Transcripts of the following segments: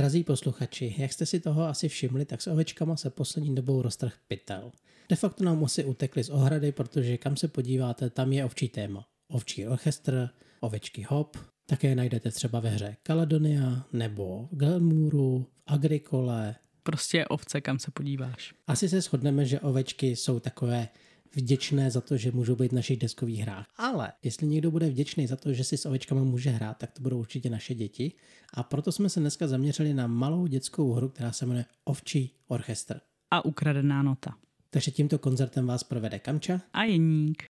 Drazí posluchači, jak jste si toho asi všimli, tak s ovečkama se poslední dobou roztrh pytel. De facto nám asi utekli z ohrady, protože kam se podíváte, tam je ovčí téma. Ovčí orchestr, ovečky hop, také najdete třeba ve hře Kaladonia nebo v v Agrikole. Prostě ovce, kam se podíváš. Asi se shodneme, že ovečky jsou takové vděčné za to, že můžou být v našich deskových hrách. Ale jestli někdo bude vděčný za to, že si s ovečkama může hrát, tak to budou určitě naše děti. A proto jsme se dneska zaměřili na malou dětskou hru, která se jmenuje Ovčí orchestr. A ukradená nota. Takže tímto koncertem vás provede Kamča a Jeník.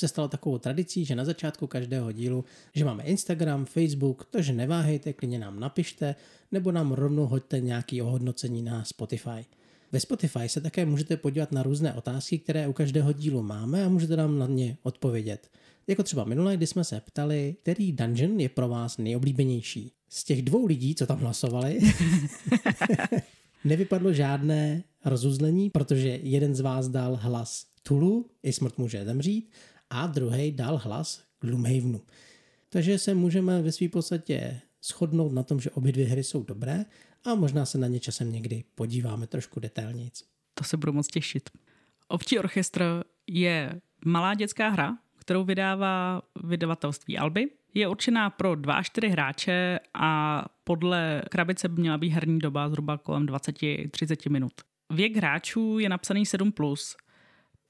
Se stalo takovou tradicí, že na začátku každého dílu, že máme Instagram, Facebook, takže neváhejte, klidně nám napište, nebo nám rovnou hoďte nějaký ohodnocení na Spotify. Ve Spotify se také můžete podívat na různé otázky, které u každého dílu máme a můžete nám na ně odpovědět. Jako třeba minule, kdy jsme se ptali, který dungeon je pro vás nejoblíbenější. Z těch dvou lidí, co tam hlasovali, nevypadlo žádné rozuzlení, protože jeden z vás dal hlas Tulu, i smrt může zemřít, a druhý dal hlas Gloomhavenu. Takže se můžeme ve své podstatě shodnout na tom, že obě dvě hry jsou dobré a možná se na ně časem někdy podíváme trošku detailnějc. To se budu moc těšit. Ovčí orchestr je malá dětská hra, kterou vydává vydavatelství Alby. Je určená pro 2 až 4 hráče a podle krabice by měla být herní doba zhruba kolem 20-30 minut. Věk hráčů je napsaný 7+, plus,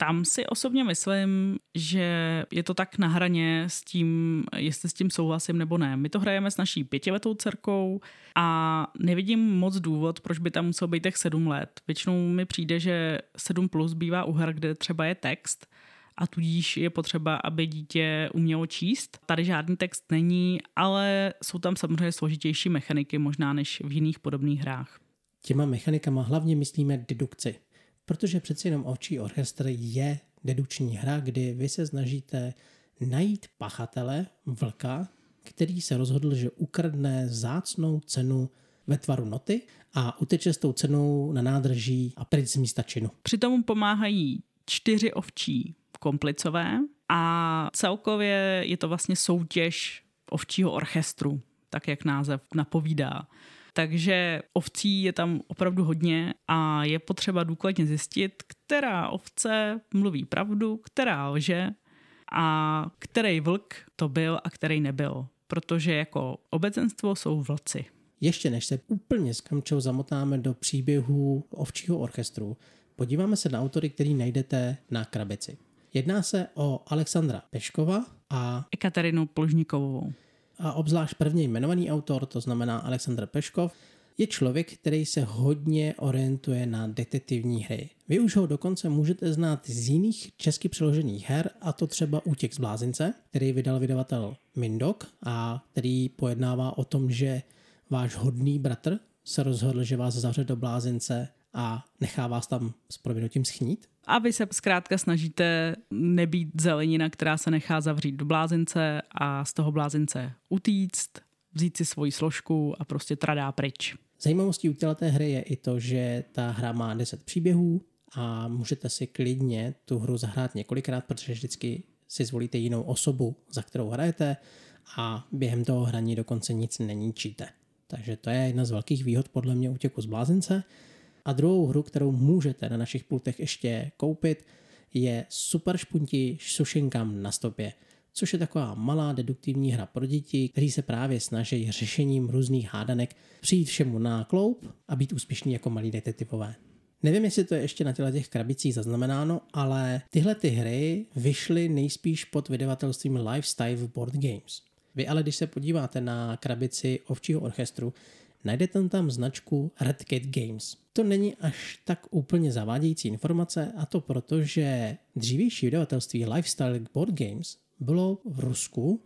tam si osobně myslím, že je to tak na hraně s tím, jestli s tím souhlasím nebo ne. My to hrajeme s naší pětiletou dcerkou a nevidím moc důvod, proč by tam musel být těch sedm let. Většinou mi přijde, že sedm plus bývá u her, kde třeba je text a tudíž je potřeba, aby dítě umělo číst. Tady žádný text není, ale jsou tam samozřejmě složitější mechaniky možná než v jiných podobných hrách. Těma mechanikama hlavně myslíme dedukci protože přeci jenom Ovčí orchestr je deduční hra, kdy vy se snažíte najít pachatele, vlka, který se rozhodl, že ukradne zácnou cenu ve tvaru noty a uteče s tou cenou na nádrží a pryč z místa činu. Přitom pomáhají čtyři ovčí komplicové a celkově je to vlastně soutěž ovčího orchestru, tak jak název napovídá. Takže ovcí je tam opravdu hodně a je potřeba důkladně zjistit, která ovce mluví pravdu, která lže a který vlk to byl a který nebyl. Protože jako obecenstvo jsou vlci. Ještě než se úplně s Kamčou zamotáme do příběhu ovčího orchestru, podíváme se na autory, který najdete na krabici. Jedná se o Alexandra Peškova a Ekaterinu Pložníkovou a obzvlášť první jmenovaný autor, to znamená Aleksandr Peškov, je člověk, který se hodně orientuje na detektivní hry. Vy už ho dokonce můžete znát z jiných česky přeložených her, a to třeba Útěk z blázince, který vydal vydavatel Mindok a který pojednává o tom, že váš hodný bratr se rozhodl, že vás zavře do blázince a nechá vás tam s provinutím schnít. A vy se zkrátka snažíte nebýt zelenina, která se nechá zavřít do blázince a z toho blázince utíct, vzít si svoji složku a prostě tradá pryč. Zajímavostí u této hry je i to, že ta hra má 10 příběhů a můžete si klidně tu hru zahrát několikrát, protože vždycky si zvolíte jinou osobu, za kterou hrajete a během toho hraní dokonce nic neníčíte. Takže to je jedna z velkých výhod podle mě útěku z blázince. A druhou hru, kterou můžete na našich pultech ještě koupit, je Super špunti sušinkám na stopě, což je taková malá deduktivní hra pro děti, kteří se právě snaží řešením různých hádanek přijít všemu na kloup a být úspěšní jako malí detektivové. Nevím, jestli to je ještě na těle těch krabicích zaznamenáno, ale tyhle ty hry vyšly nejspíš pod vydavatelstvím Lifestyle Board Games. Vy ale, když se podíváte na krabici ovčího orchestru, najdete tam značku Red Cat Games. To není až tak úplně zavádějící informace a to proto, že dřívější vydavatelství Lifestyle Board Games bylo v Rusku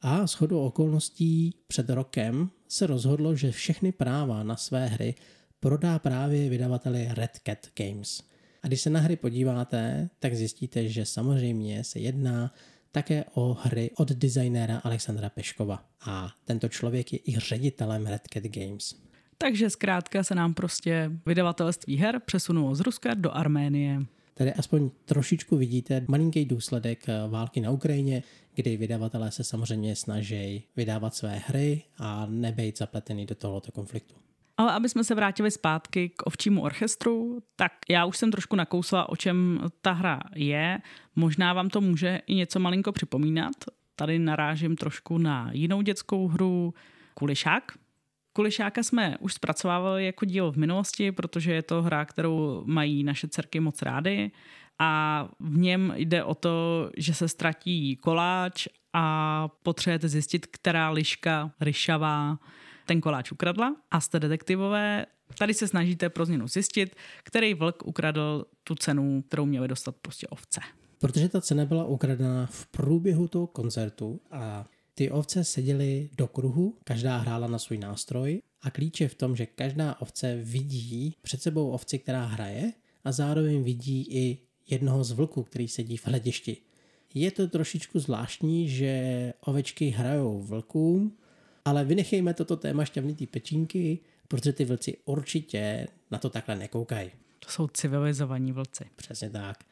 a shodou okolností před rokem se rozhodlo, že všechny práva na své hry prodá právě vydavateli Red Cat Games. A když se na hry podíváte, tak zjistíte, že samozřejmě se jedná také o hry od designéra Alexandra Peškova. A tento člověk je i ředitelem Red Cat Games. Takže zkrátka se nám prostě vydavatelství her přesunulo z Ruska do Arménie. Tady aspoň trošičku vidíte malinký důsledek eh, války na Ukrajině, kdy vydavatelé se samozřejmě snaží vydávat své hry a nebejt zapletený do tohoto konfliktu. Ale aby jsme se vrátili zpátky k ovčímu orchestru, tak já už jsem trošku nakousla, o čem ta hra je. Možná vám to může i něco malinko připomínat. Tady narážím trošku na jinou dětskou hru Kulišák. Kulišáka jsme už zpracovávali jako dílo v minulosti, protože je to hra, kterou mají naše dcerky moc rády a v něm jde o to, že se ztratí koláč a potřebujete zjistit, která liška ryšavá ten koláč ukradla a jste detektivové. Tady se snažíte pro změnu zjistit, který vlk ukradl tu cenu, kterou měli dostat prostě ovce. Protože ta cena byla ukradena v průběhu toho koncertu a ty ovce seděly do kruhu, každá hrála na svůj nástroj a klíč je v tom, že každá ovce vidí před sebou ovci, která hraje a zároveň vidí i jednoho z vlků, který sedí v hledišti. Je to trošičku zvláštní, že ovečky hrajou vlkům, ale vynechejme toto téma šťavnitý pečínky, protože ty vlci určitě na to takhle nekoukají. To jsou civilizovaní vlci. Přesně tak.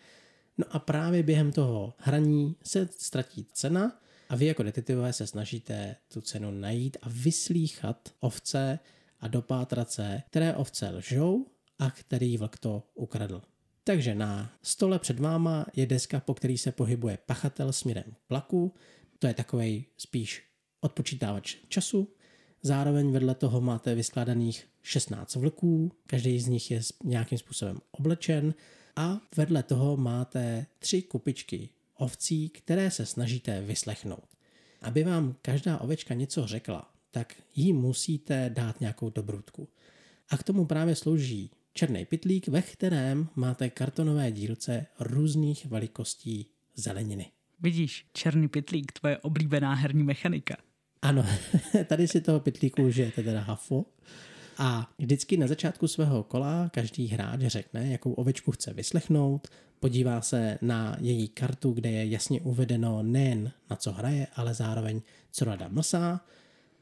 No a právě během toho hraní se ztratí cena a vy jako detektivové se snažíte tu cenu najít a vyslíchat ovce a dopátrat se, které ovce lžou a který vlk to ukradl. Takže na stole před váma je deska, po který se pohybuje pachatel směrem k plaku. To je takový spíš odpočítávač času. Zároveň vedle toho máte vyskládaných 16 vlků, každý z nich je nějakým způsobem oblečen a vedle toho máte tři kupičky ovcí, které se snažíte vyslechnout. Aby vám každá ovečka něco řekla, tak jí musíte dát nějakou dobrutku. A k tomu právě slouží černý pitlík, ve kterém máte kartonové dílce různých velikostí zeleniny. Vidíš, černý pitlík, tvoje oblíbená herní mechanika. Ano, tady si toho pitlíku užijete teda hafo. A vždycky na začátku svého kola každý hráč řekne, jakou ovečku chce vyslechnout, podívá se na její kartu, kde je jasně uvedeno nejen na co hraje, ale zároveň co rada mlsá.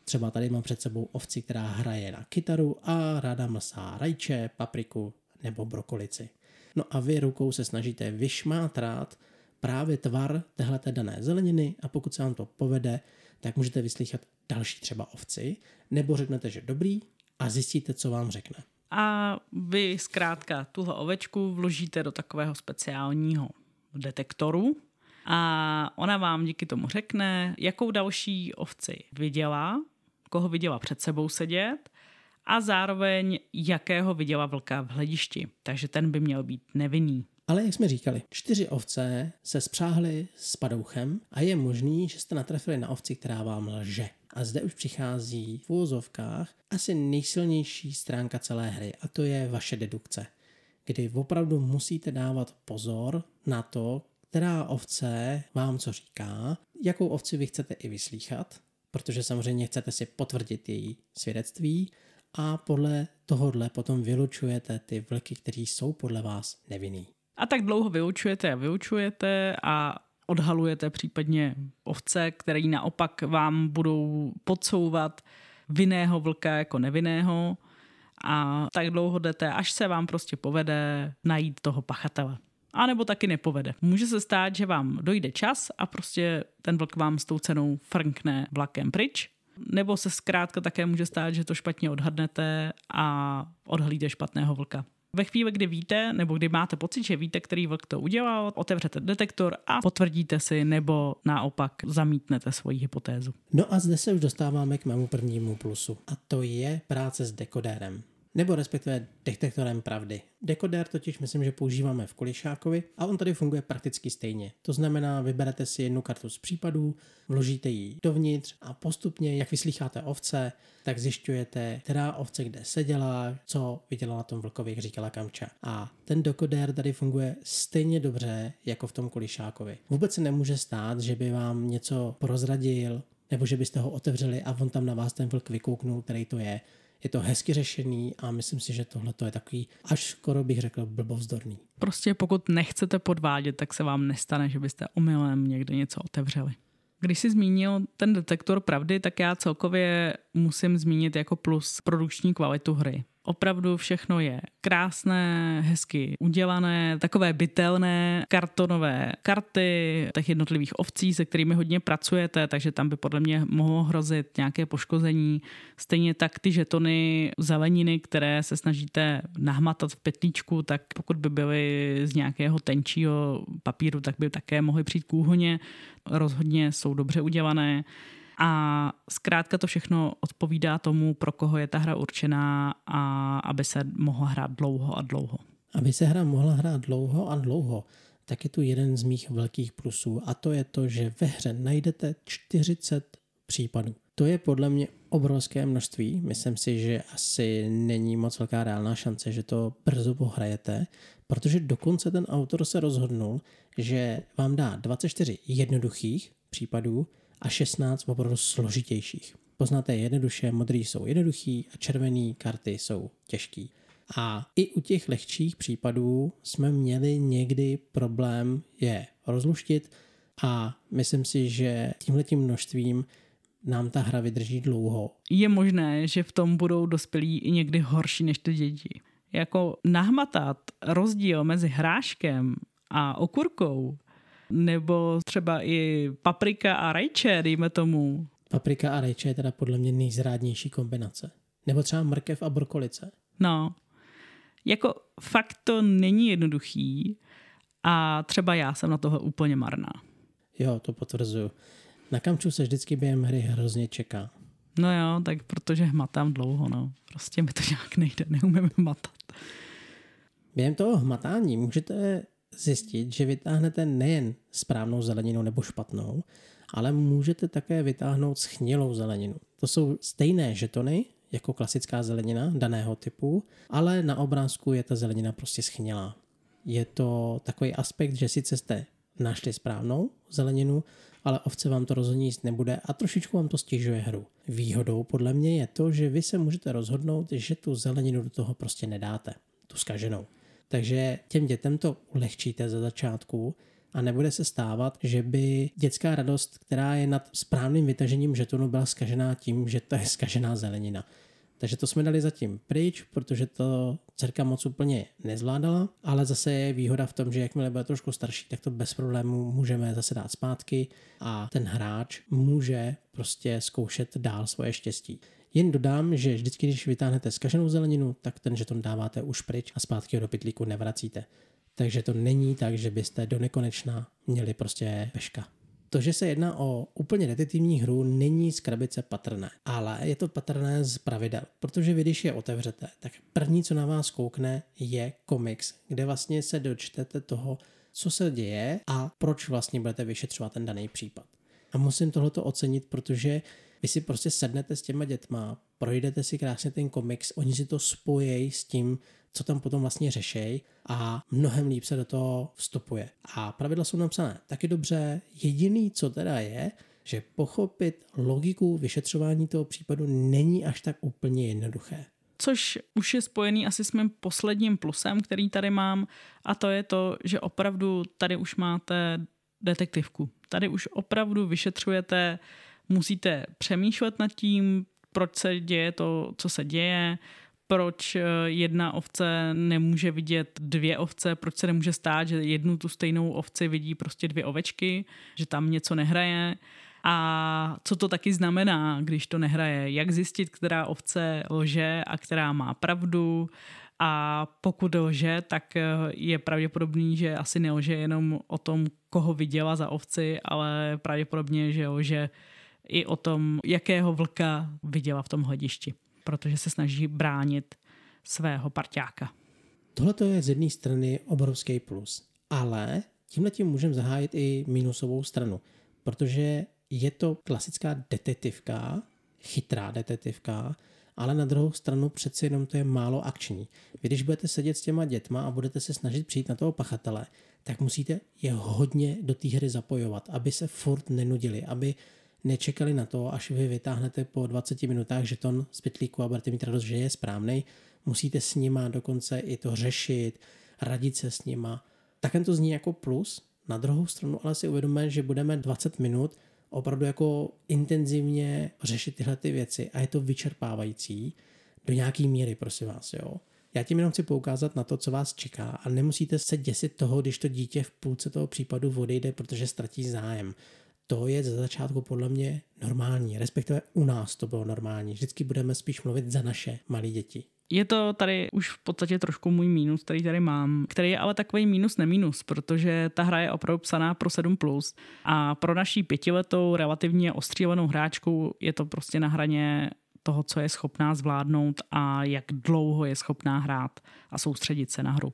Třeba tady mám před sebou ovci, která hraje na kytaru a ráda mlsá rajče, papriku nebo brokolici. No a vy rukou se snažíte vyšmátrat právě tvar téhleté dané zeleniny a pokud se vám to povede, tak můžete vyslychat další třeba ovci, nebo řeknete, že dobrý a zjistíte, co vám řekne. A vy zkrátka tuhle ovečku vložíte do takového speciálního detektoru a ona vám díky tomu řekne, jakou další ovci viděla, koho viděla před sebou sedět a zároveň jakého viděla vlka v hledišti. Takže ten by měl být nevinný. Ale jak jsme říkali, čtyři ovce se spřáhly s padouchem a je možný, že jste natrefili na ovci, která vám lže. A zde už přichází v úvozovkách asi nejsilnější stránka celé hry a to je vaše dedukce, kdy opravdu musíte dávat pozor na to, která ovce vám co říká, jakou ovci vy chcete i vyslíchat, protože samozřejmě chcete si potvrdit její svědectví a podle tohohle potom vylučujete ty vlky, kteří jsou podle vás nevinný. A tak dlouho vyučujete a vyučujete a odhalujete případně ovce, které naopak vám budou podsouvat vinného vlka jako nevinného a tak dlouho jdete, až se vám prostě povede najít toho pachatele. A nebo taky nepovede. Může se stát, že vám dojde čas a prostě ten vlk vám s tou cenou frnkne vlakem pryč, nebo se zkrátka také může stát, že to špatně odhadnete a odhalíte špatného vlka. Ve chvíli, kdy víte, nebo kdy máte pocit, že víte, který vlk to udělal, otevřete detektor a potvrdíte si, nebo naopak zamítnete svoji hypotézu. No a zde se už dostáváme k mému prvnímu plusu. A to je práce s dekodérem nebo respektive detektorem pravdy. Dekoder totiž myslím, že používáme v Kulišákovi a on tady funguje prakticky stejně. To znamená, vyberete si jednu kartu z případů, vložíte ji dovnitř a postupně, jak vyslýcháte ovce, tak zjišťujete, která ovce kde seděla, co viděla na tom vlkovi, jak říkala Kamča. A ten dekoder tady funguje stejně dobře jako v tom Kulišákovi. Vůbec se nemůže stát, že by vám něco prozradil, nebo že byste ho otevřeli a on tam na vás ten vlk vykouknul, který to je je to hezky řešený a myslím si, že tohle je takový, až skoro bych řekl, blbovzdorný. Prostě pokud nechcete podvádět, tak se vám nestane, že byste omylem někde něco otevřeli. Když jsi zmínil ten detektor pravdy, tak já celkově musím zmínit jako plus produkční kvalitu hry. Opravdu všechno je krásné, hezky udělané, takové bytelné kartonové karty těch jednotlivých ovcí, se kterými hodně pracujete, takže tam by podle mě mohlo hrozit nějaké poškození. Stejně tak ty žetony zeleniny, které se snažíte nahmatat v petlíčku, tak pokud by byly z nějakého tenčího papíru, tak by také mohly přijít k úhoně. Rozhodně jsou dobře udělané. A zkrátka to všechno odpovídá tomu, pro koho je ta hra určená a aby se mohla hrát dlouho a dlouho. Aby se hra mohla hrát dlouho a dlouho, tak je tu jeden z mých velkých plusů a to je to, že ve hře najdete 40 případů. To je podle mě obrovské množství. Myslím si, že asi není moc velká reálná šance, že to brzo pohrajete, protože dokonce ten autor se rozhodnul, že vám dá 24 jednoduchých případů a 16 opravdu složitějších. Poznáte jednoduše, modrý jsou jednoduchý a červený karty jsou těžký. A i u těch lehčích případů jsme měli někdy problém je rozluštit a myslím si, že tímhletím množstvím nám ta hra vydrží dlouho. Je možné, že v tom budou dospělí i někdy horší než ty děti. Jako nahmatat rozdíl mezi hráškem a okurkou nebo třeba i paprika a rajče, dejme tomu. Paprika a rajče je teda podle mě nejzrádnější kombinace. Nebo třeba mrkev a brokolice. No, jako fakt to není jednoduchý a třeba já jsem na toho úplně marná. Jo, to potvrzuju. Na kamču se vždycky během hry hrozně čeká. No jo, tak protože hmatám dlouho, no. Prostě mi to nějak nejde, neumím hmatat. Během toho hmatání můžete zjistit, že vytáhnete nejen správnou zeleninu nebo špatnou, ale můžete také vytáhnout schnilou zeleninu. To jsou stejné žetony, jako klasická zelenina daného typu, ale na obrázku je ta zelenina prostě schnilá. Je to takový aspekt, že sice jste našli správnou zeleninu, ale ovce vám to rozhodně jíst nebude a trošičku vám to stěžuje hru. Výhodou podle mě je to, že vy se můžete rozhodnout, že tu zeleninu do toho prostě nedáte, tu skaženou. Takže těm dětem to ulehčíte za začátku a nebude se stávat, že by dětská radost, která je nad správným vytažením žetonu, byla skažená tím, že to je skažená zelenina. Takže to jsme dali zatím pryč, protože to dcerka moc úplně nezvládala, ale zase je výhoda v tom, že jakmile bude trošku starší, tak to bez problémů můžeme zase dát zpátky a ten hráč může prostě zkoušet dál svoje štěstí. Jen dodám, že vždycky, když vytáhnete zkaženou zeleninu, tak ten žeton dáváte už pryč a zpátky ho do pytlíku nevracíte. Takže to není tak, že byste do nekonečna měli prostě peška. To, že se jedná o úplně detektivní hru, není z krabice patrné, ale je to patrné z pravidel, protože vy, když je otevřete, tak první, co na vás koukne, je komiks, kde vlastně se dočtete toho, co se děje a proč vlastně budete vyšetřovat ten daný případ. A musím tohleto ocenit, protože vy si prostě sednete s těma dětma, projdete si krásně ten komiks, oni si to spojejí s tím, co tam potom vlastně řešej a mnohem líp se do toho vstupuje. A pravidla jsou napsané taky dobře. Jediný, co teda je, že pochopit logiku vyšetřování toho případu není až tak úplně jednoduché. Což už je spojený asi s mým posledním plusem, který tady mám, a to je to, že opravdu tady už máte detektivku. Tady už opravdu vyšetřujete musíte přemýšlet nad tím, proč se děje to, co se děje, proč eh, jedna ovce nemůže vidět dvě ovce, proč se nemůže stát, že jednu tu stejnou ovci vidí prostě dvě ovečky, že tam něco nehraje. A co to taky znamená, když to nehraje? Jak zjistit, která ovce lže a která má pravdu? A pokud lže, tak eh, je pravděpodobný, že asi nelže jenom o tom, koho viděla za ovci, ale pravděpodobně, že lže i o tom, jakého vlka viděla v tom hledišti, protože se snaží bránit svého parťáka. Tohle je z jedné strany obrovský plus, ale tímhle tím můžeme zahájit i minusovou stranu, protože je to klasická detektivka, chytrá detektivka, ale na druhou stranu přeci jenom to je málo akční. Vy když budete sedět s těma dětma a budete se snažit přijít na toho pachatele, tak musíte je hodně do té hry zapojovat, aby se furt nenudili, aby nečekali na to, až vy vytáhnete po 20 minutách žeton z pytlíku a budete mít radost, že je správný. Musíte s nima dokonce i to řešit, radit se s nima. Takhle to zní jako plus. Na druhou stranu ale si uvědomíme, že budeme 20 minut opravdu jako intenzivně řešit tyhle ty věci a je to vyčerpávající. do nějaký míry, prosím vás, jo. Já tím jenom chci poukázat na to, co vás čeká a nemusíte se děsit toho, když to dítě v půlce toho případu odejde, protože ztratí zájem. To je ze začátku podle mě normální, respektive u nás to bylo normální. Vždycky budeme spíš mluvit za naše malé děti. Je to tady už v podstatě trošku můj mínus, který tady mám, který je ale takový mínus nemínus, protože ta hra je opravdu psaná pro 7+. Plus a pro naší pětiletou relativně ostřílenou hráčku je to prostě na hraně toho, co je schopná zvládnout a jak dlouho je schopná hrát a soustředit se na hru.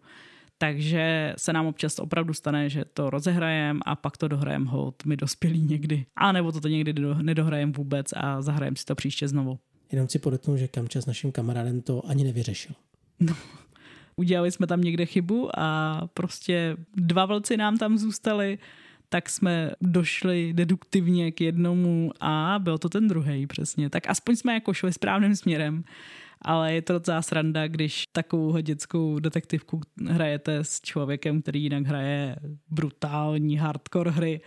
Takže se nám občas opravdu stane, že to rozehrajeme a pak to dohrajeme hod my dospělí někdy. A nebo to někdy nedohrajeme vůbec a zahrajeme si to příště znovu. Jenom si podotknu, že Kamča s naším kamarádem to ani nevyřešil. No, udělali jsme tam někde chybu a prostě dva vlci nám tam zůstali, tak jsme došli deduktivně k jednomu a byl to ten druhý přesně. Tak aspoň jsme jako šli správným směrem ale je to docela sranda, když takovou dětskou detektivku hrajete s člověkem, který jinak hraje brutální hardcore hry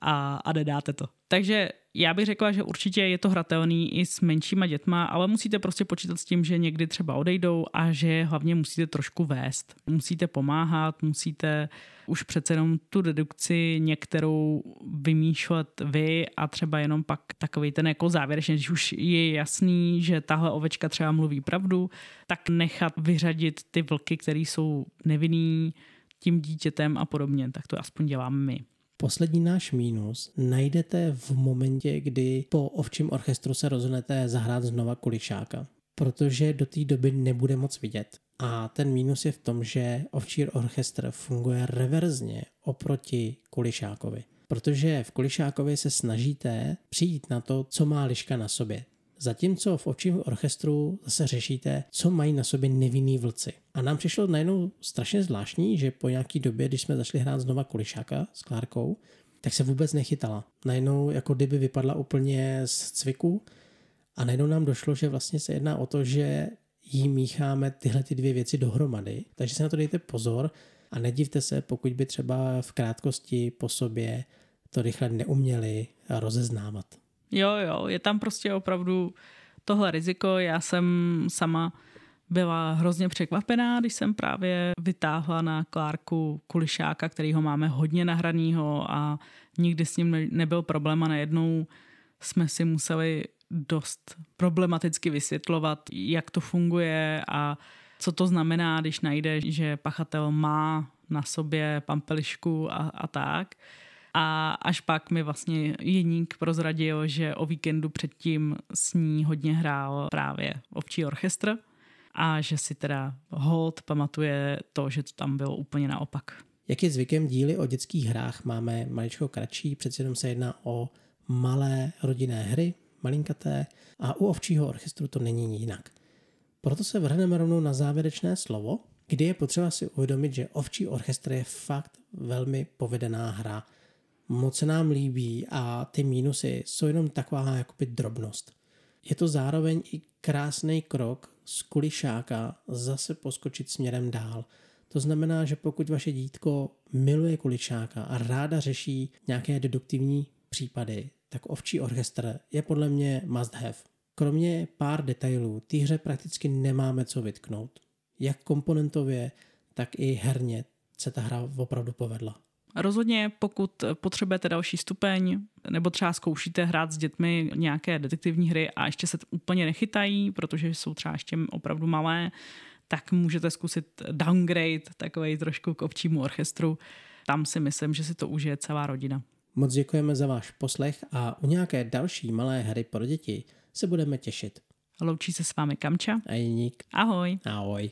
a, a nedáte to. Takže já bych řekla, že určitě je to hratelný i s menšíma dětma, ale musíte prostě počítat s tím, že někdy třeba odejdou a že hlavně musíte trošku vést. Musíte pomáhat, musíte už přece jenom tu dedukci některou vymýšlet vy a třeba jenom pak takový ten jako závěrečný, když už je jasný, že tahle ovečka třeba mluví pravdu, tak nechat vyřadit ty vlky, které jsou nevinný tím dítětem a podobně. Tak to aspoň děláme my. Poslední náš mínus najdete v momentě, kdy po ovčím orchestru se rozhodnete zahrát znova kulišáka, protože do té doby nebude moc vidět. A ten mínus je v tom, že ovčí orchestr funguje reverzně oproti kulišákovi. Protože v kulišákovi se snažíte přijít na to, co má liška na sobě. Zatímco v očím orchestru zase řešíte, co mají na sobě nevinný vlci. A nám přišlo najednou strašně zvláštní, že po nějaký době, když jsme začali hrát znova kulišáka s Klárkou, tak se vůbec nechytala. Najednou jako kdyby vypadla úplně z cviku a najednou nám došlo, že vlastně se jedná o to, že jí mícháme tyhle ty dvě věci dohromady. Takže se na to dejte pozor a nedivte se, pokud by třeba v krátkosti po sobě to rychle neuměli rozeznávat. Jo, jo, je tam prostě opravdu tohle riziko. Já jsem sama byla hrozně překvapená, když jsem právě vytáhla na Klárku kulišáka, který ho máme hodně nahranýho a nikdy s ním nebyl problém a najednou jsme si museli dost problematicky vysvětlovat, jak to funguje a co to znamená, když najde, že pachatel má na sobě pampelišku a, a tak. A až pak mi vlastně Jeník prozradil, že o víkendu předtím s ní hodně hrál právě ovčí orchestr a že si teda hold pamatuje to, že to tam bylo úplně naopak. Jak je zvykem díly o dětských hrách, máme maličko kratší, přeci jenom se jedná o malé rodinné hry, malinkaté a u ovčího orchestru to není jinak. Proto se vrhneme rovnou na závěrečné slovo, kdy je potřeba si uvědomit, že ovčí orchestr je fakt velmi povedená hra. Moc se nám líbí a ty mínusy jsou jenom taková jakoby drobnost. Je to zároveň i krásný krok z kulišáka zase poskočit směrem dál. To znamená, že pokud vaše dítko miluje kuličáka a ráda řeší nějaké deduktivní případy, tak ovčí orchestr je podle mě must have. Kromě pár detailů, té hře prakticky nemáme co vytknout. Jak komponentově, tak i herně se ta hra opravdu povedla. Rozhodně, pokud potřebujete další stupeň, nebo třeba zkoušíte hrát s dětmi nějaké detektivní hry a ještě se úplně nechytají, protože jsou třeba ještě opravdu malé, tak můžete zkusit downgrade takový trošku k ovčímu orchestru. Tam si myslím, že si to užije celá rodina. Moc děkujeme za váš poslech a u nějaké další malé hry pro děti se budeme těšit. Loučí se s vámi Kamča a Jiník. Ahoj. Ahoj.